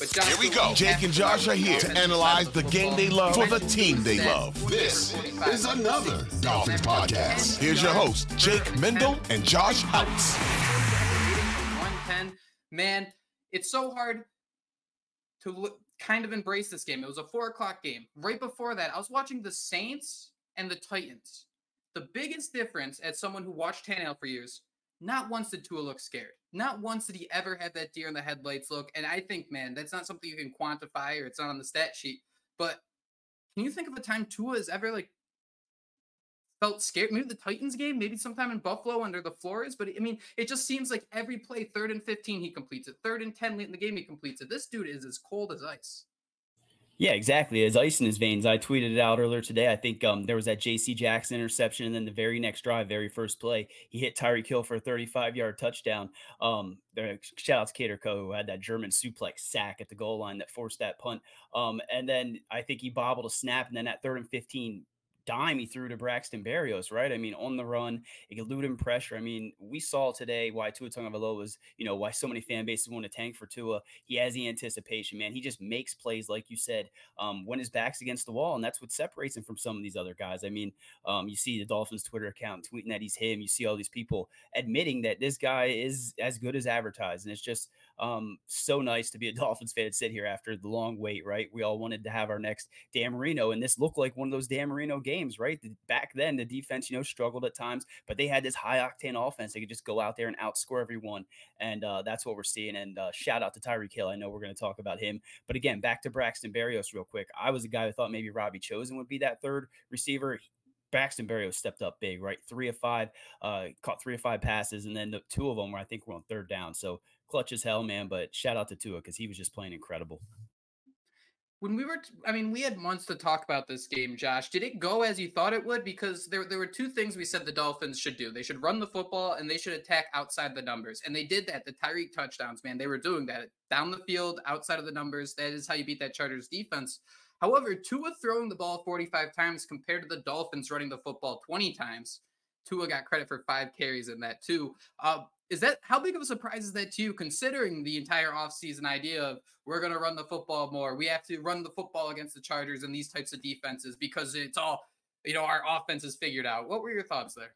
Josh, here we go. Jake and Josh are here to analyze the game they love for the team they love. This is another Dolphins podcast. Here's your host, Jake Mendel and Josh Houtz. 110. Man, it's so hard to look, kind of embrace this game. It was a four o'clock game. Right before that, I was watching the Saints and the Titans. The biggest difference, as someone who watched Tannehill for years, not once did Tua look scared. Not once did he ever have that deer in the headlights look. And I think, man, that's not something you can quantify or it's not on the stat sheet. But can you think of a time Tua has ever like felt scared? Maybe the Titans game, maybe sometime in Buffalo under the floors. But I mean, it just seems like every play, third and 15, he completes it. Third and 10 late in the game, he completes it. This dude is as cold as ice. Yeah, exactly. As ice in his veins. I tweeted it out earlier today. I think um, there was that J.C. Jackson interception, and then the very next drive, very first play, he hit Tyreek Hill for a 35-yard touchdown. Um, shout out to Kohou, who had that German suplex sack at the goal line that forced that punt. Um, and then I think he bobbled a snap, and then at third and 15, dime he threw to Braxton Berrios, right? I mean, on the run, eluding pressure. I mean, we saw today why Tua Tagovailoa was, you know, why so many fan bases want to tank for Tua. He has the anticipation, man. He just makes plays, like you said, um, when his back's against the wall, and that's what separates him from some of these other guys. I mean, um, you see the Dolphins Twitter account tweeting that he's him. You see all these people admitting that this guy is as good as advertised, and it's just um, so nice to be a Dolphins fan and sit here after the long wait, right? We all wanted to have our next Dan Marino, and this looked like one of those Dan Marino games, right? Back then, the defense, you know, struggled at times, but they had this high octane offense. They could just go out there and outscore everyone. And uh, that's what we're seeing. And uh, shout out to Tyreek Hill. I know we're going to talk about him. But again, back to Braxton Berrios real quick. I was a guy who thought maybe Robbie Chosen would be that third receiver. Braxton Berrios stepped up big, right? Three of five, uh, caught three of five passes, and then the two of them were I think were on third down. So clutch as hell, man. But shout out to Tua because he was just playing incredible. When we were, t- I mean, we had months to talk about this game, Josh. Did it go as you thought it would? Because there, there were two things we said the Dolphins should do. They should run the football and they should attack outside the numbers. And they did that. The Tyreek touchdowns, man, they were doing that down the field, outside of the numbers. That is how you beat that Chargers defense. However, Tua throwing the ball 45 times compared to the Dolphins running the football 20 times. Tua got credit for five carries in that too. Uh, is that how big of a surprise is that to you, considering the entire offseason idea of we're going to run the football more? We have to run the football against the Chargers and these types of defenses because it's all, you know, our offense is figured out. What were your thoughts there?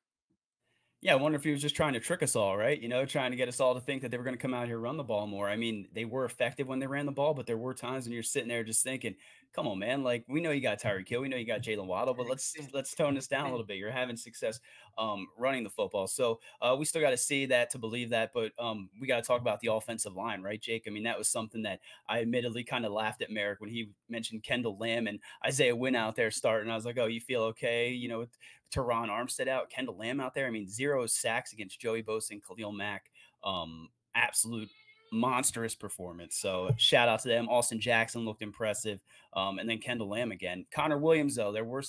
Yeah, I wonder if he was just trying to trick us all, right? You know, trying to get us all to think that they were going to come out here run the ball more. I mean, they were effective when they ran the ball, but there were times when you're sitting there just thinking, come on, man. Like we know you got Tyreek Hill, we know you got Jaylen Waddle, but let's let's tone this down a little bit. You're having success um, running the football, so uh, we still got to see that to believe that. But um, we got to talk about the offensive line, right, Jake? I mean, that was something that I admittedly kind of laughed at Merrick when he mentioned Kendall Lamm and Isaiah Wynn out there starting. I was like, oh, you feel okay? You know, with Terron Armstead out, Kendall Lamm out there. I mean, zero sacks against Joey Bosa and Khalil Mack. Um, absolute monstrous performance. So shout out to them. Austin Jackson looked impressive. Um, and then Kendall Lamm again. Connor Williams, though, there were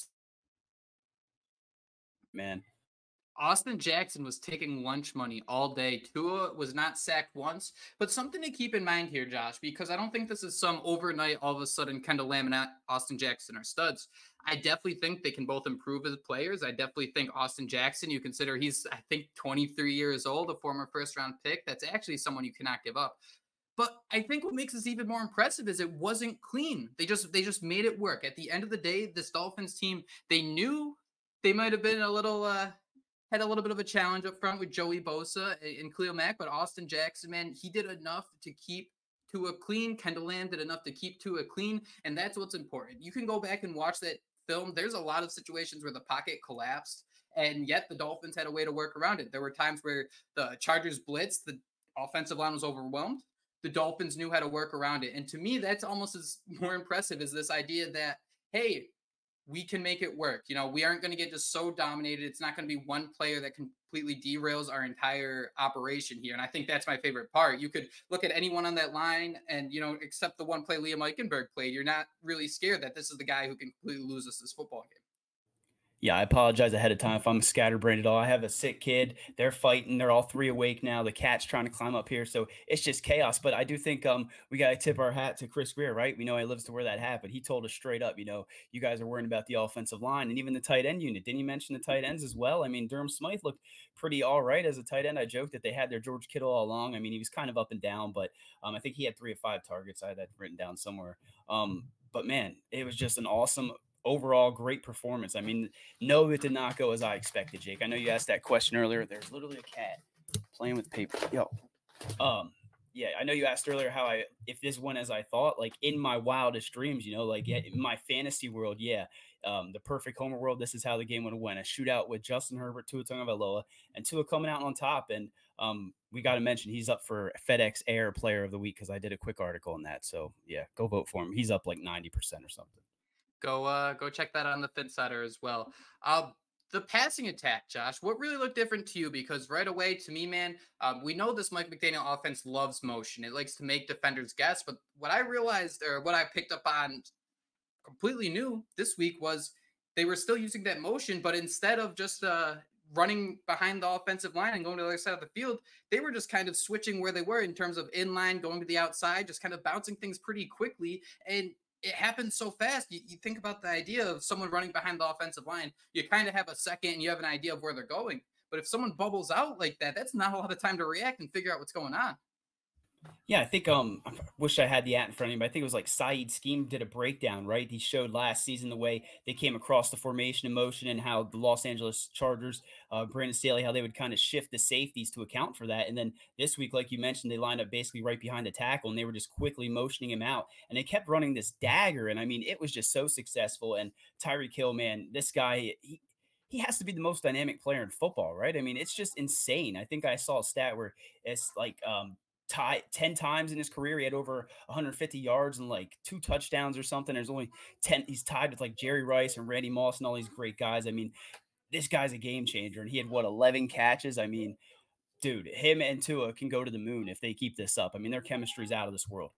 man. Austin Jackson was taking lunch money all day. Tua was not sacked once, but something to keep in mind here, Josh, because I don't think this is some overnight, all of a sudden, Kendall Lamm and Austin Jackson are studs. I definitely think they can both improve as players. I definitely think Austin Jackson, you consider he's, I think, 23 years old, a former first round pick. That's actually someone you cannot give up. But I think what makes this even more impressive is it wasn't clean. They just they just made it work. At the end of the day, this Dolphins team, they knew they might have been a little uh had a little bit of a challenge up front with Joey Bosa and Khalil Mack, but Austin Jackson, man, he did enough to keep Tua clean. Kendall Lamm did enough to keep Tua clean, and that's what's important. You can go back and watch that film. There's a lot of situations where the pocket collapsed, and yet the Dolphins had a way to work around it. There were times where the Chargers blitzed, the offensive line was overwhelmed. The Dolphins knew how to work around it. And to me, that's almost as more impressive as this idea that, hey, we can make it work. You know, we aren't going to get just so dominated. It's not going to be one player that completely derails our entire operation here. And I think that's my favorite part. You could look at anyone on that line and, you know, except the one play Liam Eichenberg played, you're not really scared that this is the guy who can completely lose us this football game. Yeah, I apologize ahead of time if I'm a scatterbrained at all. I have a sick kid. They're fighting. They're all three awake now. The cat's trying to climb up here, so it's just chaos. But I do think um we got to tip our hat to Chris Grier, right? We know he lives to wear that hat, but he told us straight up, you know, you guys are worrying about the offensive line and even the tight end unit. Didn't you mention the tight ends as well? I mean, Durham Smythe looked pretty all right as a tight end. I joked that they had their George Kittle all along. I mean, he was kind of up and down, but um, I think he had three or five targets. I had that written down somewhere. Um, but man, it was just an awesome overall great performance. I mean, no, it did not go as I expected, Jake. I know you asked that question earlier. There's literally a cat playing with paper. Yo, um, yeah, I know you asked earlier how I if this went as I thought. Like in my wildest dreams, you know, like yeah, in my fantasy world, yeah, um, the perfect homer world. This is how the game would have went: a shootout with Justin Herbert, Tua Tagovailoa, and Tua coming out on top. And um, we got to mention he's up for FedEx Air Player of the Week because I did a quick article on that. So yeah, go vote for him. He's up like ninety percent or something. Go uh go check that on the Phinsider as well. Uh, the passing attack, Josh, what really looked different to you? Because right away, to me, man, um, we know this Mike McDaniel offense loves motion. It likes to make defenders guess. But what I realized, or what I picked up on completely new this week, was they were still using that motion, but instead of just uh, running behind the offensive line and going to the other side of the field, they were just kind of switching where they were in terms of inline, going to the outside, just kind of bouncing things pretty quickly. And it happens so fast. You, you think about the idea of someone running behind the offensive line, you kind of have a second and you have an idea of where they're going. But if someone bubbles out like that, that's not a lot of time to react and figure out what's going on. Yeah, I think um I wish I had the at in front of me, but I think it was like Saeed Scheme did a breakdown, right? He showed last season the way they came across the formation in motion and how the Los Angeles Chargers, uh Brandon Staley, how they would kind of shift the safeties to account for that. And then this week, like you mentioned, they lined up basically right behind the tackle and they were just quickly motioning him out. And they kept running this dagger. And I mean, it was just so successful. And Tyreek Hill, man, this guy, he he has to be the most dynamic player in football, right? I mean, it's just insane. I think I saw a stat where it's like um, tie 10 times in his career. He had over 150 yards and like two touchdowns or something. There's only 10. He's tied with like Jerry Rice and Randy Moss and all these great guys. I mean, this guy's a game changer. And he had what 11 catches. I mean, dude, him and Tua can go to the moon if they keep this up. I mean, their chemistry's out of this world.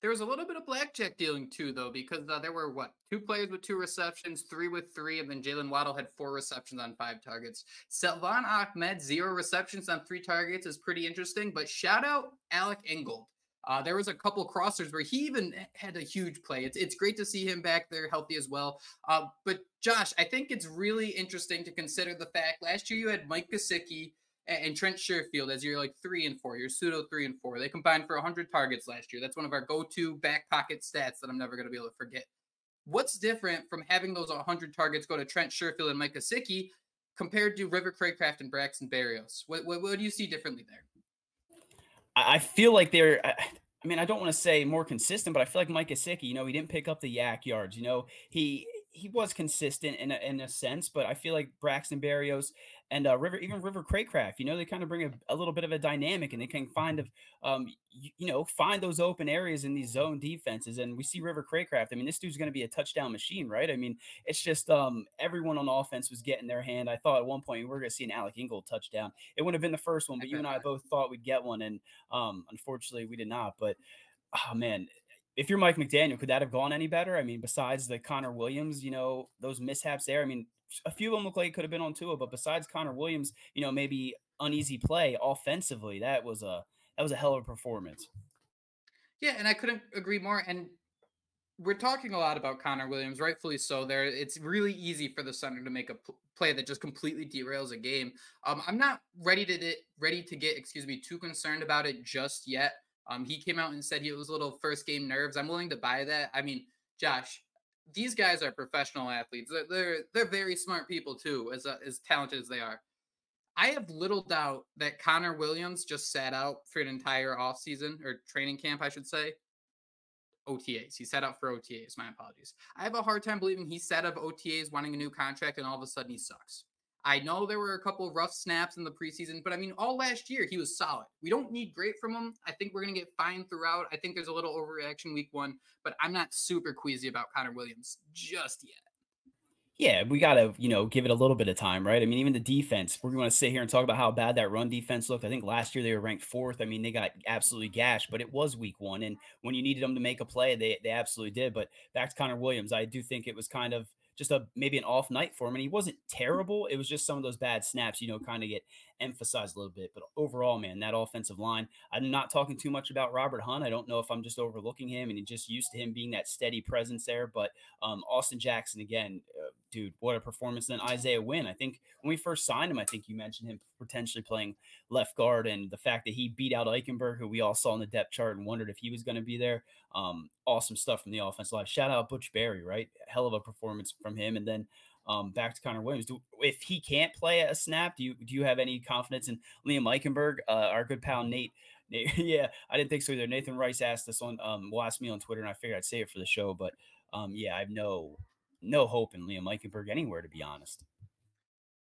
There was a little bit of blackjack dealing too, though, because uh, there were what two players with two receptions, three with three, and then Jaylen Waddle had four receptions on five targets. Salvon Ahmed zero receptions on three targets is pretty interesting. But shout out Alec Ingold. Uh, there was a couple crossers where he even had a huge play. It's it's great to see him back there healthy as well. Uh, but Josh, I think it's really interesting to consider the fact last year you had Mike Gesicki and Trent Sherfield as your like three and four, your pseudo three and four. They combined for 100 targets last year. That's one of our go-to back pocket stats that I'm never going to be able to forget. What's different from having those 100 targets go to Trent Sherfield and Mike Gesicki compared to River Cracraft and Braxton Berrios? What, what, what do you see differently there? I feel like they're. I mean, I don't want to say more consistent, but I feel like Mike Gesicki, you know, he didn't pick up the yak yards. You know, he he was consistent in a, in a sense, but I feel like Braxton Berrios and uh, River, even River Cracraft, you know, they kind of bring a, a, little bit of a dynamic and they can find, of, um, you, you, know, find those open areas in these zone defenses. And we see River Cracraft. I mean, this dude's going to be a touchdown machine, right? I mean, it's just um, everyone on offense was getting their hand. I thought at one point we were going to see an Alec Ingold touchdown. It wouldn't have been the first one, but you and I both thought we'd get one, and um, unfortunately we did not. But oh man, if you're Mike McDaniel, could that have gone any better? I mean, besides the Connor Williams, you know, those mishaps there. I mean, a few of them look like it could have been on Tua, but besides Connor Williams, you know, maybe uneasy play offensively, that was a that was a hell of a performance. Yeah, and I couldn't agree more. And we're talking a lot about Connor Williams, rightfully so. There, it's really easy for the center to make a play that just completely derails a game. Um, I'm not ready to ready to get, excuse me, too concerned about it just yet. Um, he came out and said he was a little first game nerves. I'm willing to buy that. I mean, Josh, these guys are professional athletes. They're they're, they're very smart people too, as uh, as talented as they are. I have little doubt that Connor Williams just sat out for an entire offseason or training camp, I should say. OTAs. He sat out for OTAs. My apologies. I have a hard time believing he sat out of OTAs wanting a new contract and all of a sudden he sucks. I know there were a couple rough snaps in the preseason, but I mean, all last year he was solid. We don't need great from him. I think we're going to get fine throughout. I think there's a little overreaction week one, but I'm not super queasy about Connor Williams just yet. Yeah, we got to, you know, give it a little bit of time, right? I mean, even the defense, we're going to sit here and talk about how bad that run defense looked. I think last year they were ranked fourth. I mean, they got absolutely gashed, but it was week one. And when you needed them to make a play, they, they absolutely did. But back to Connor Williams, I do think it was kind of just a maybe an off night for him. And he wasn't terrible. It was just some of those bad snaps, you know, kind of get emphasized a little bit. But overall, man, that offensive line, I'm not talking too much about Robert Hunt. I don't know if I'm just overlooking him and just used to him being that steady presence there. But um, Austin Jackson, again, uh, dude, what a performance. Then Isaiah Wynn. I think when we first signed him, I think you mentioned him potentially playing left guard and the fact that he beat out Eichenberg, who we all saw in the depth chart and wondered if he was going to be there. Um, awesome stuff from the offense line. Shout out Butch Barry, right? Hell of a performance from him. And then um, back to Connor Williams. Do, if he can't play a snap, do you do you have any confidence in Liam Eichenberg, uh, our good pal Nate? Nate? Yeah, I didn't think so either. Nathan Rice asked this on, um, well, asked me on Twitter, and I figured I'd say it for the show. But um, yeah, I have no no hope in Liam Eichenberg anywhere, to be honest.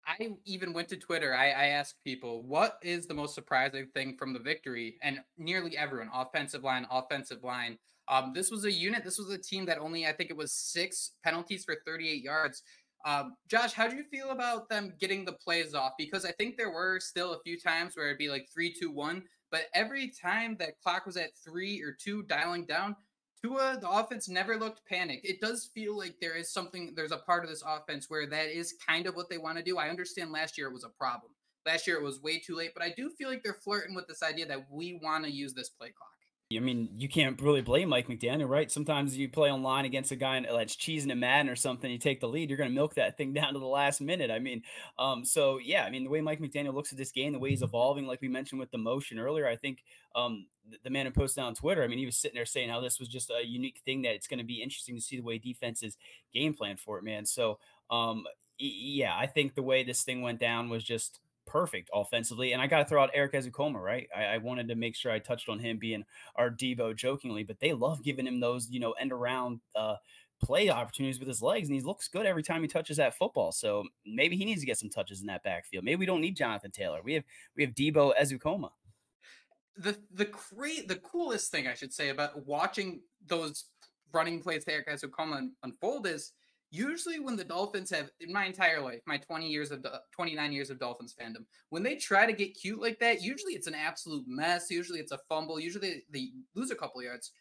I even went to Twitter. I, I, asked people, what is the most surprising thing from the victory? And nearly everyone, offensive line, offensive line. Um, this was a unit, this was a team that only, I think it was six penalties for 38 yards. Um, Josh, how do you feel about them getting the plays off? Because I think there were still a few times where it'd be like three, two, one. But every time that clock was at three or two dialing down, Tua, the offense never looked panicked. It does feel like there is something, there's a part of this offense where that is kind of what they want to do. I understand last year it was a problem. Last year it was way too late, but I do feel like they're flirting with this idea that we want to use this play clock. I mean, you can't really blame Mike McDaniel, right? Sometimes you play online against a guy that's cheesing a Madden or something, you take the lead, you're going to milk that thing down to the last minute. I mean, um, so yeah, I mean, the way Mike McDaniel looks at this game, the way he's evolving, like we mentioned with the motion earlier, I think um, the man who posted on Twitter, I mean, he was sitting there saying how this was just a unique thing that it's going to be interesting to see the way defenses game plan for it, man. So, um, yeah, I think the way this thing went down was just perfect offensively. And I got to throw out Erik Ezukanma, right? I, I, wanted to make sure I touched on him being our Debo jokingly, but they love giving him those, you know, end around uh, play opportunities with his legs, and he looks good every time he touches that football. So maybe he needs to get some touches in that backfield. Maybe we don't need Jonathan Taylor. We have we have Debo Ezukanma. The the great the coolest thing I should say about watching those running plays to Erik Ezukanma unfold is usually when the Dolphins have in my entire life, my 20 years of 29 years of Dolphins fandom, when they try to get cute like that, usually it's an absolute mess. Usually it's a fumble. Usually they lose a couple yards.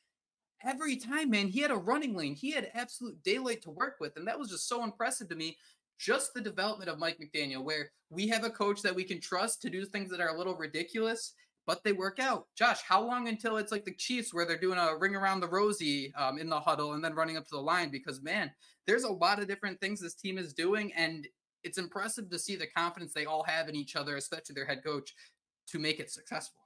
Every time, man, he had a running lane. He had absolute daylight to work with. And that was just so impressive to me. Just the development of Mike McDaniel, where we have a coach that we can trust to do things that are a little ridiculous but they work out. Josh, how long until it's like the Chiefs where they're doing a ring around the rosy um, in the huddle and then running up to the line? Because man, there's a lot of different things this team is doing, and it's impressive to see the confidence they all have in each other, especially their head coach, to make it successful.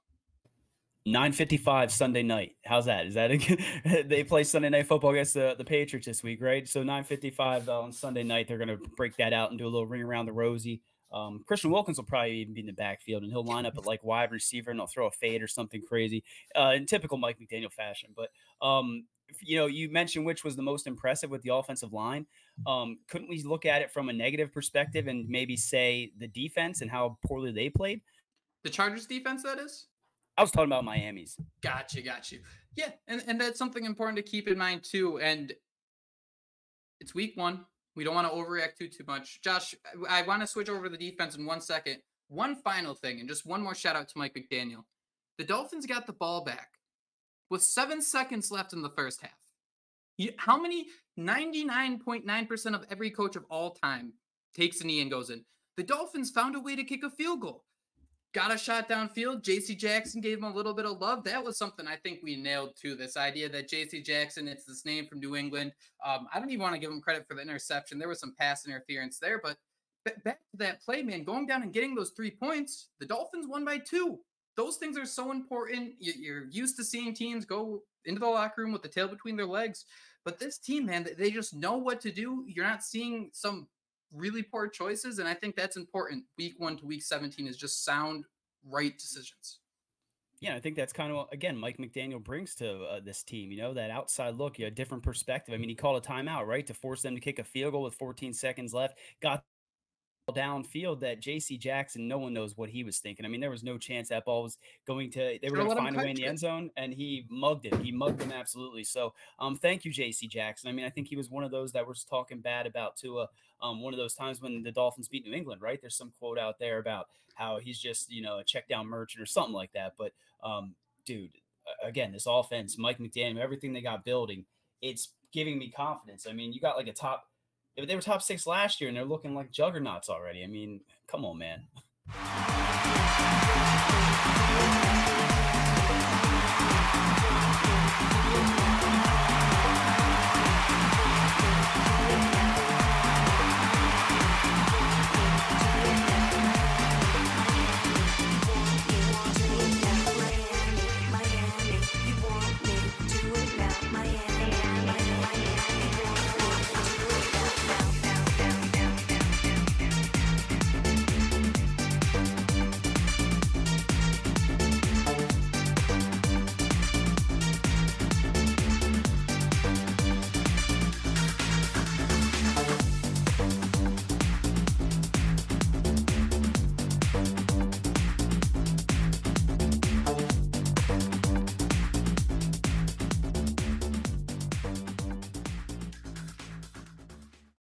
9:55 Sunday night. How's that? Is that a, they play Sunday night football against the, the Patriots this week, right? So 9:55 uh, on Sunday night, they're going to break that out and do a little ring around the rosy. Um, Christian Wilkins will probably even be in the backfield, and he'll line up at like wide receiver, and he'll throw a fade or something crazy uh, in typical Mike McDaniel fashion. But um, you know, you mentioned which was the most impressive with the offensive line. Um, couldn't we look at it from a negative perspective and maybe say the defense and how poorly they played? The Chargers defense, that is. I was talking about Miami's. Got you, got you. Yeah, and, and that's something important to keep in mind too. And it's week one. We don't want to overreact too too much. Josh, I want to switch over to the defense in one second. One final thing, and just one more shout out to Mike McDaniel. The Dolphins got the ball back with seven seconds left in the first half. How many? 99.9% of every coach of all time takes a knee and goes in. The Dolphins found a way to kick a field goal got a shot downfield. JC Jackson gave him a little bit of love. That was something I think we nailed too. This idea that JC Jackson, it's this name from New England. Um, I don't even want to give him credit for the interception. There was some pass interference there, but back to that play, man, going down and getting those three points, the Dolphins won by two. Those things are so important. You're used to seeing teams go into the locker room with the tail between their legs. But this team, man, they just know what to do. You're not seeing some really poor choices. And I think that's important. Week one to week 17 is just sound, right decisions. Yeah, I think that's kind of again Mike McDaniel brings to uh, this team. You know that outside look, you a different perspective. I mean, he called a timeout right to force them to kick a field goal with 14 seconds left. Got downfield that J.C. Jackson, no one knows what he was thinking. I mean, there was no chance that ball was going to. They were going to find a way in the end zone, and he mugged it. He mugged them absolutely. So, um, thank you, J.C. Jackson. I mean, I think he was one of those that was talking bad about Tua. Um, one of those times when the Dolphins beat New England, right? There's some quote out there about how he's just you know a check down merchant or something like that. But um, dude, again, this offense, Mike McDaniel, everything they got building, it's giving me confidence. I mean, you got like a top they were top six last year and they're looking like juggernauts already. I mean, come on, man.